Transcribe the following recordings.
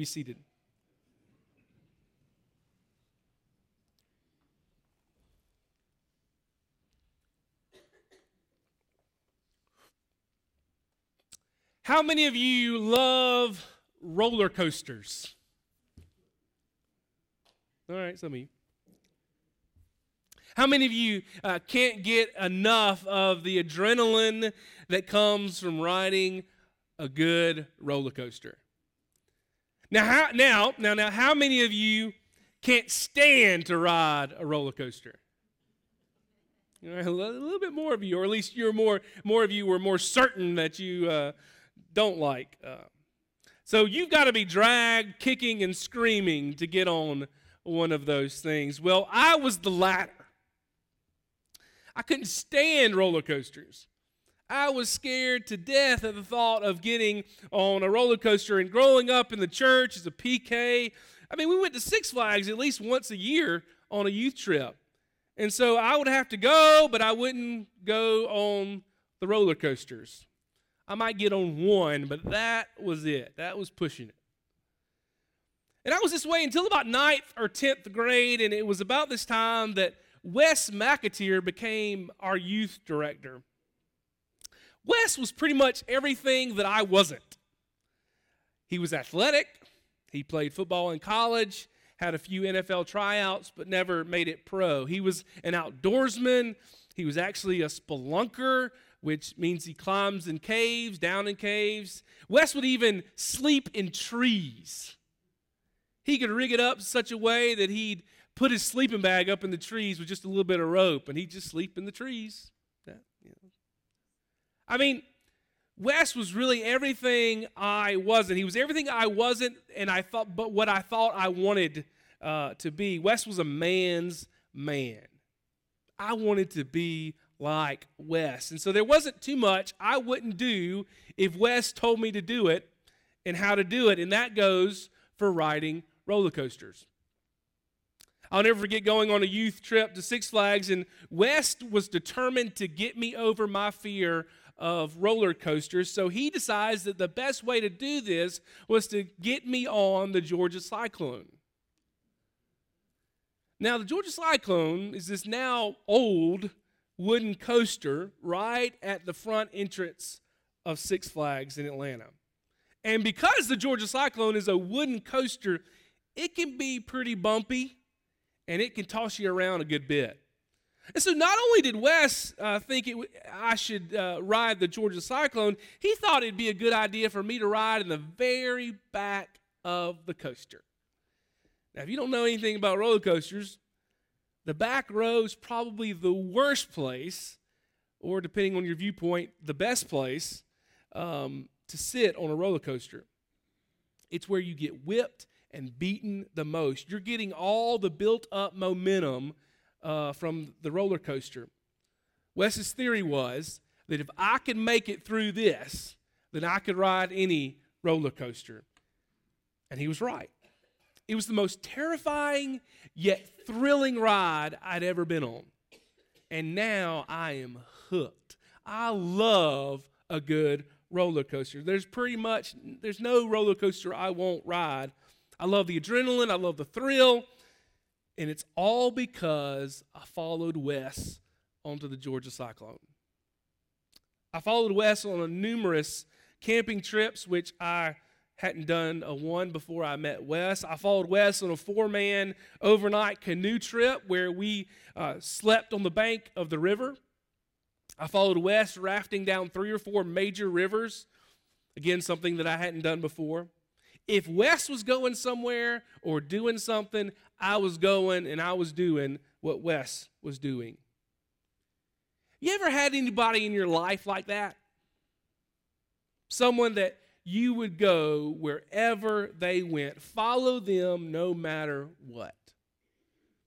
Be seated. How many of you love roller coasters? All right, some of you. How many of you uh, can't get enough of the adrenaline that comes from riding a good roller coaster? Now, how, now, now, now, how many of you can't stand to ride a roller coaster? A little bit more of you, or at least you're more, more of you were more certain that you uh, don't like. Uh, so you've got to be dragged, kicking and screaming to get on one of those things. Well, I was the latter. I couldn't stand roller coasters. I was scared to death at the thought of getting on a roller coaster and growing up in the church as a PK. I mean, we went to Six Flags at least once a year on a youth trip. And so I would have to go, but I wouldn't go on the roller coasters. I might get on one, but that was it. That was pushing it. And I was this way until about ninth or 10th grade, and it was about this time that Wes McAteer became our youth director. Wes was pretty much everything that I wasn't. He was athletic, he played football in college, had a few NFL tryouts, but never made it pro. He was an outdoorsman, he was actually a spelunker, which means he climbs in caves, down in caves. Wes would even sleep in trees. He could rig it up such a way that he'd put his sleeping bag up in the trees with just a little bit of rope, and he'd just sleep in the trees. I mean, Wes was really everything I wasn't. He was everything I wasn't, and I thought, but what I thought I wanted uh, to be. Wes was a man's man. I wanted to be like Wes. And so there wasn't too much I wouldn't do if Wes told me to do it and how to do it. And that goes for riding roller coasters. I'll never forget going on a youth trip to Six Flags, and Wes was determined to get me over my fear of roller coasters. So he decides that the best way to do this was to get me on the Georgia Cyclone. Now, the Georgia Cyclone is this now old wooden coaster right at the front entrance of Six Flags in Atlanta. And because the Georgia Cyclone is a wooden coaster, it can be pretty bumpy and it can toss you around a good bit. And so, not only did Wes uh, think it, I should uh, ride the Georgia Cyclone, he thought it'd be a good idea for me to ride in the very back of the coaster. Now, if you don't know anything about roller coasters, the back row is probably the worst place, or depending on your viewpoint, the best place um, to sit on a roller coaster. It's where you get whipped and beaten the most. You're getting all the built up momentum uh, from the roller coaster. Wes's theory was that if I could make it through this, then I could ride any roller coaster. And he was right. It was the most terrifying yet thrilling ride I'd ever been on. And now I am hooked. I love a good roller coaster. There's pretty much there's no roller coaster I won't ride. I love the adrenaline, I love the thrill, and it's all because I followed Wes onto the Georgia Cyclone. I followed Wes on a numerous camping trips, which I hadn't done a one before I met Wes. I followed Wes on a four man overnight canoe trip where we uh, slept on the bank of the river. I followed Wes rafting down three or four major rivers. Again, something that I hadn't done before. If Wes was going somewhere or doing something, I was going and I was doing what Wes was doing. You ever had anybody in your life like that? Someone that you would go wherever they went, follow them no matter what.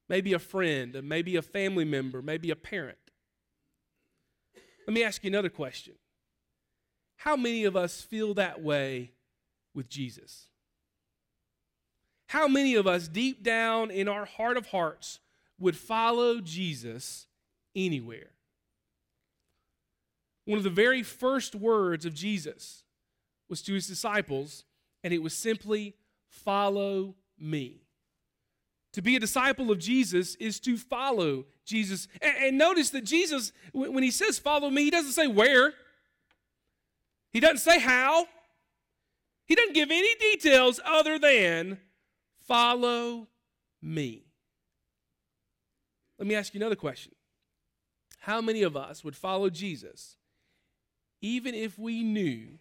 Maybe a friend, maybe a family member, maybe a parent. Let me ask you another question. How many of us feel that way with Jesus? How many of us, deep down in our heart of hearts, would follow Jesus anywhere? One of the very first words of Jesus was to his disciples, and it was simply, Follow me. To be a disciple of Jesus is to follow Jesus. And, and, notice that Jesus, when he says follow me, he doesn't say where, he doesn't say how, he doesn't give any details other than follow me. Let me ask you another question. How many of us would follow Jesus even if we knew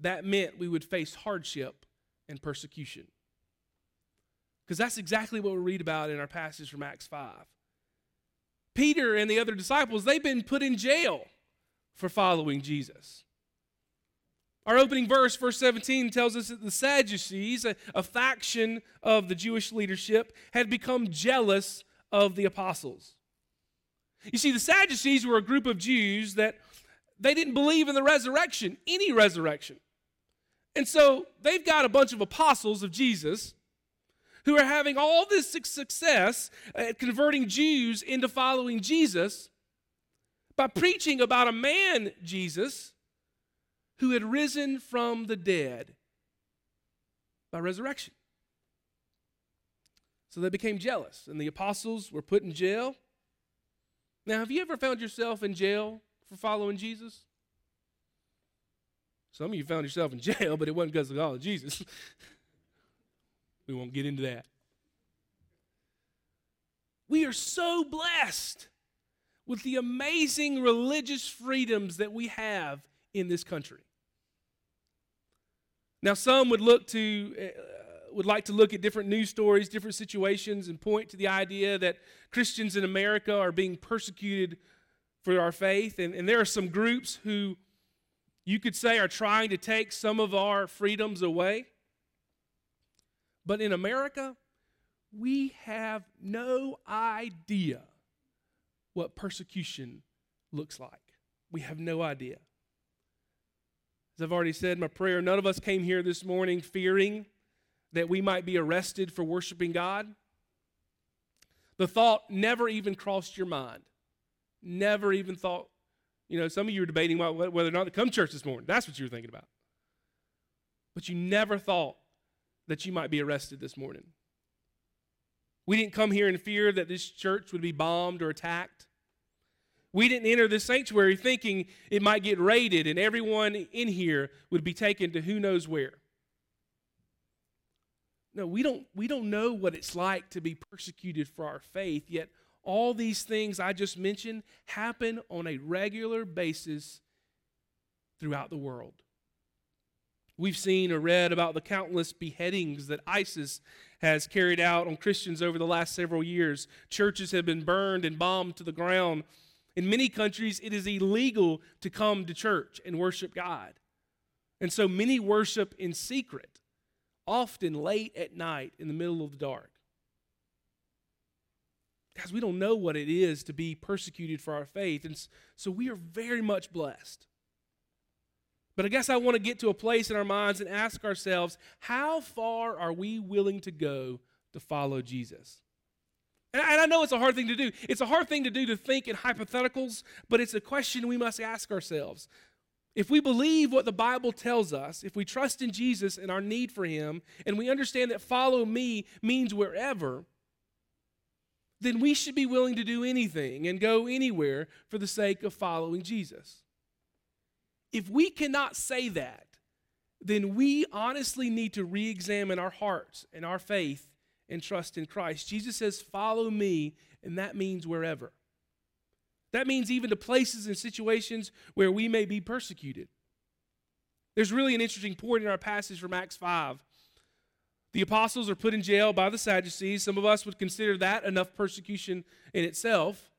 that meant we would face hardship and persecution? Because that's exactly what we read about in our passage from Acts 5. Peter and the other disciples, they've been put in jail for following Jesus. Our opening verse, verse 17, tells us that the Sadducees, a, a, faction of the Jewish leadership, had become jealous of the apostles. You see, the Sadducees were a group of Jews that they didn't believe in the resurrection, any resurrection. And so they've got a bunch of apostles of Jesus who are having all this success at converting Jews into following Jesus by preaching about a man, Jesus, who had risen from the dead by resurrection. So they became jealous, and the apostles were put in jail. Now, have you ever found yourself in jail for following Jesus? Some of you found yourself in jail, but it wasn't because of all of Jesus. We won't get into that. We are so blessed with the amazing religious freedoms that we have in this country. Now, some would look to uh, would like to look at different news stories, different situations, and point to the idea that Christians in America are being persecuted for our faith. And, and there are some groups who you could say are trying to take some of our freedoms away. But in America, we have no idea what persecution looks like. We have no idea. As I've already said my prayer, none of us came here this morning fearing that we might be arrested for worshiping God. The thought never even crossed your mind. Never even thought, you know, some of you were debating whether or not to come church this morning. That's what you were thinking about. But you never thought that you might be arrested this morning. We didn't come here in fear that this church would be bombed or attacked. We didn't enter the sanctuary thinking it might get raided and everyone in here would be taken to who knows where. No, we don't, we don't know what it's like to be persecuted for our faith, yet all these things I just mentioned happen on a regular basis throughout the world. We've seen or read about the countless beheadings that ISIS has carried out on Christians over the last several years. Churches have been burned and bombed to the ground. In many countries, it is illegal to come to church and worship God. And so many worship in secret, often late at night in the middle of the dark. Guys, we don't know what it is to be persecuted for our faith. And so we are very much blessed. But I guess I want to get to a place in our minds and ask ourselves how far are we willing to go to follow Jesus? And I know it's a hard thing to do. It's a hard thing to do to think in hypotheticals, but it's a question we must ask ourselves. If we believe what the Bible tells us, if we trust in Jesus and our need for Him, and we understand that follow me means wherever, then we should be willing to do anything and go anywhere for the sake of following Jesus. If we cannot say that, then we honestly need to re examine our hearts and our faith and trust in Christ. Jesus says, Follow me, and that means wherever. That means even to places and situations where we may be persecuted. There's really an interesting point in our passage from Acts 5. The apostles are put in jail by the Sadducees. Some of us would consider that enough persecution in itself.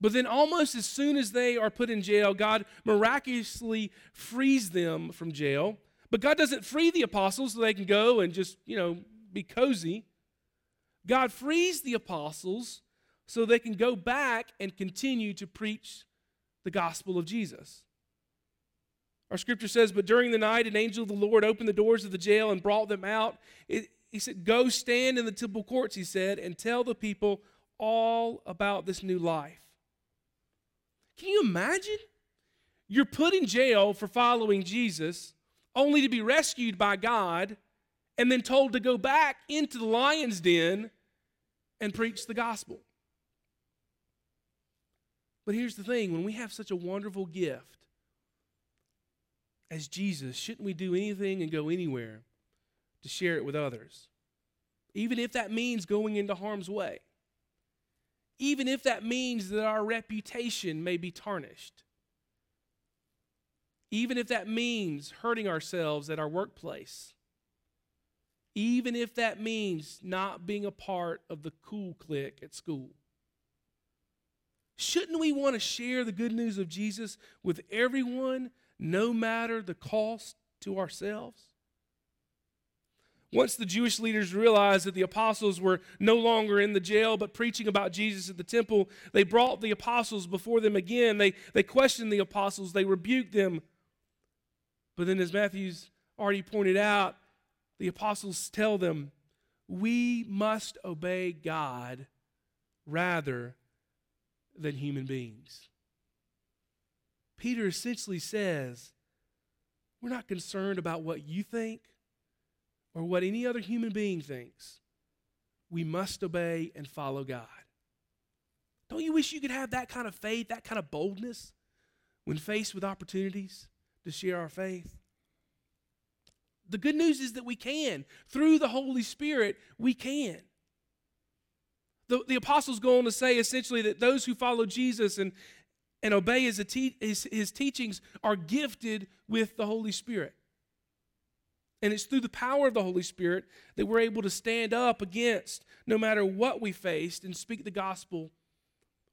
But then, almost as soon as they are put in jail, God miraculously frees them from jail. But God doesn't free the apostles so they can go and just, you know, be cozy. God frees the apostles so they can go back and continue to preach the gospel of Jesus. Our scripture says, But during the night, an angel of the Lord opened the doors of the jail and brought them out. It, he said, Go stand in the temple courts, he said, and tell the people all about this new life. Can you imagine? You're put in jail for following Jesus, only to be rescued by God and then told to go back into the lion's den and preach the gospel. But here's the thing when we have such a wonderful gift as Jesus, shouldn't we do anything and go anywhere to share it with others? Even if that means going into harm's way. Even if that means that our reputation may be tarnished. Even if that means hurting ourselves at our workplace. Even if that means not being a part of the cool clique at school. Shouldn't we want to share the good news of Jesus with everyone, no matter the cost to ourselves? Once the Jewish leaders realized that the apostles were no longer in the jail but preaching about Jesus at the temple, they brought the apostles before them again. They, they questioned the apostles, they rebuked them. But then, as Matthew's already pointed out, the apostles tell them, We must obey God rather than human beings. Peter essentially says, We're not concerned about what you think or what any other human being thinks. We must obey and follow God. Don't you wish you could have that kind of faith, that kind of boldness when faced with opportunities to share our faith? The good news is that we can. Through the Holy Spirit, we can the, the apostles go on to say essentially that those who follow Jesus and, and obey his, his, his teachings are gifted with the Holy Spirit. And it's through the power of the Holy Spirit that we're able to stand up against no matter what we faced and speak the gospel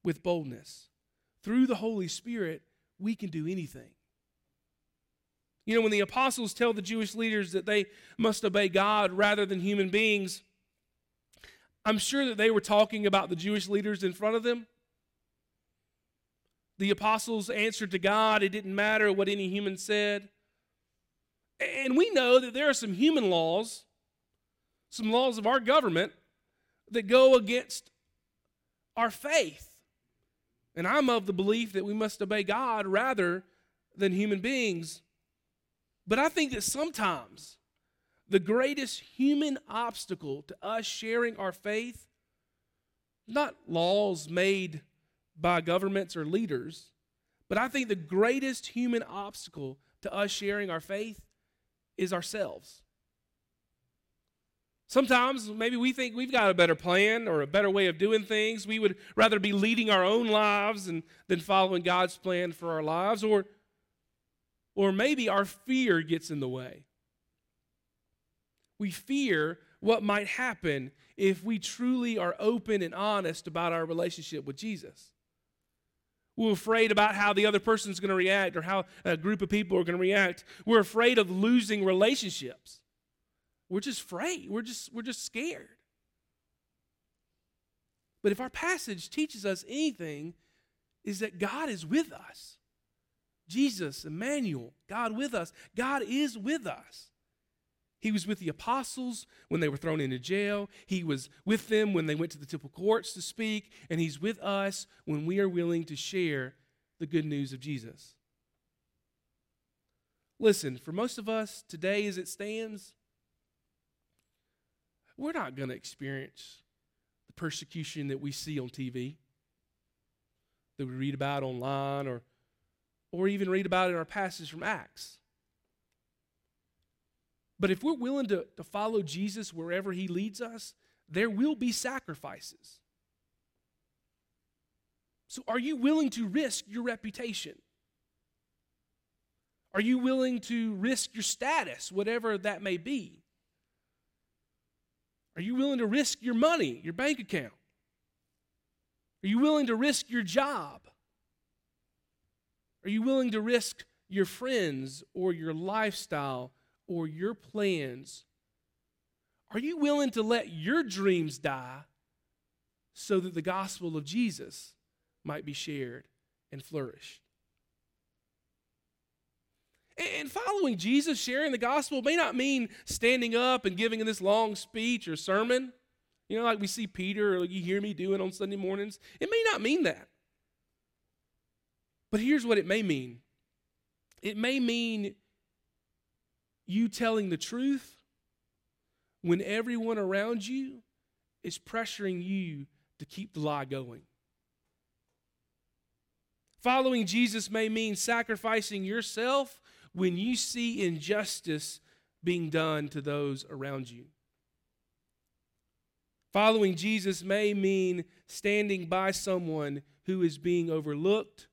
with boldness. Through the Holy Spirit, we can do anything. You know, when the apostles tell the Jewish leaders that they must obey God rather than human beings, I'm sure that they were talking about the Jewish leaders in front of them. The apostles answered to God. It didn't matter what any human said. And we know that there are some human laws, some laws of our government that go against our faith. And I'm of the belief that we must obey God rather than human beings. But I think that sometimes the greatest human obstacle to us sharing our faith, not laws made by governments or leaders, but I think the greatest human obstacle to us sharing our faith is ourselves. Sometimes maybe we think we've got a better plan or a better way of doing things. We would rather be leading our own lives and, than following God's plan for our lives. Or, or maybe our fear gets in the way. We fear what might happen if we truly are open and honest about our relationship with Jesus. We're afraid about how the other person's going to react or how a group of people are going to react. We're afraid of losing relationships. We're just afraid. We're just, we're just scared. But if our passage teaches us anything, is that God is with us. Jesus, Emmanuel, God with us. God is with us. He was with the apostles when they were thrown into jail. He was with them when they went to the temple courts to speak. And He's with us when we are willing to share the good news of Jesus. Listen, for most of us today as it stands, we're not going to experience the persecution that we see on TV, that we read about online, or, or even read about it in our passage from Acts. But if we're willing to, to follow Jesus wherever he leads us, there will be sacrifices. So, are you willing to risk your reputation? Are you willing to risk your status, whatever that may be? Are you willing to risk your money, your bank account? Are you willing to risk your job? Are you willing to risk your friends or your lifestyle or your plans, are you willing to let your dreams die so that the gospel of Jesus might be shared and flourish? And following Jesus, sharing the gospel, may not mean standing up and giving this long speech or sermon, you know, like we see Peter or you hear me doing on Sunday mornings. It may not mean that. But here's what it may mean it may mean you telling the truth when everyone around you is pressuring you to keep the lie going. Following Jesus may mean sacrificing yourself when you see injustice being done to those around you. Following Jesus may mean standing by someone who is being overlooked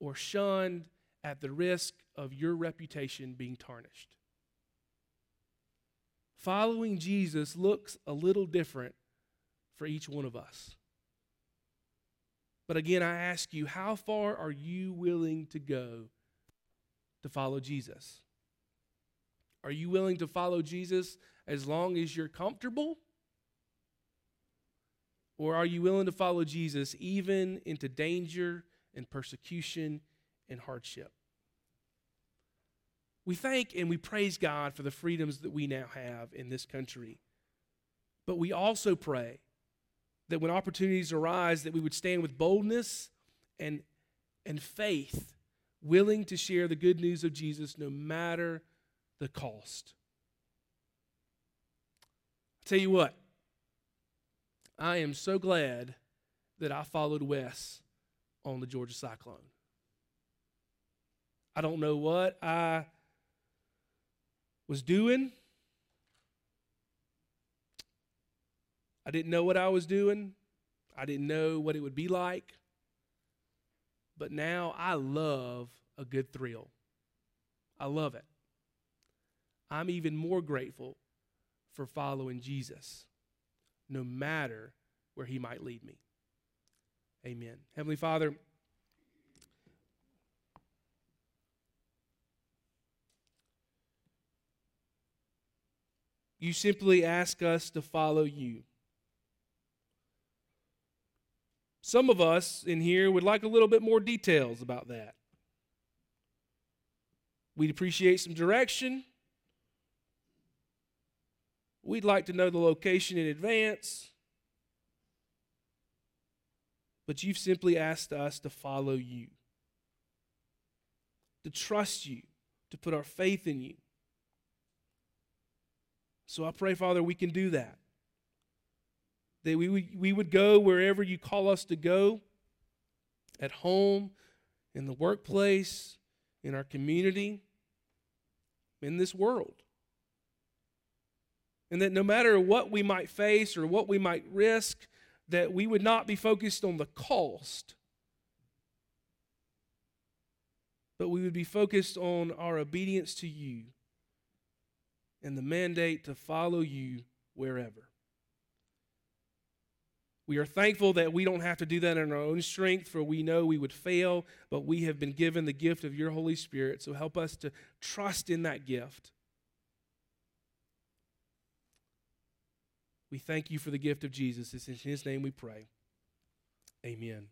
or shunned at the risk of your reputation being tarnished. Following Jesus looks a little different for each one of us. But again, I ask you, how far are you willing to go to follow Jesus? Are you willing to follow Jesus as long as you're comfortable? Or are you willing to follow Jesus even into danger and persecution and hardship? We thank and we praise God for the freedoms that we now have in this country. But we also pray that when opportunities arise that we would stand with boldness and, and faith willing to share the good news of jesus no matter the cost i tell you what i am so glad that i followed wes on the georgia cyclone i don't know what i was doing I didn't know what I was doing. I didn't know what it would be like. But now I love a good thrill. I love it. I'm even more grateful for following Jesus, no matter where he might lead me. Amen. Heavenly Father, you simply ask us to follow you. Some of us in here would like a little bit more details about that. We'd appreciate some direction. We'd like to know the location in advance. But you've simply asked us to follow you, to trust you, to put our faith in you. So I pray, Father, we can do that that we would, we would go wherever you call us to go at home, in the workplace, in our community, in this world. And that no matter what we might face or what we might risk, that we would not be focused on the cost, but we would be focused on our obedience to you and the mandate to follow you wherever. We are thankful that we don't have to do that in our own strength, for we know we would fail, but we have been given the gift of your Holy Spirit. So help us to trust in that gift. We thank you for the gift of Jesus. It's in his name we pray. Amen.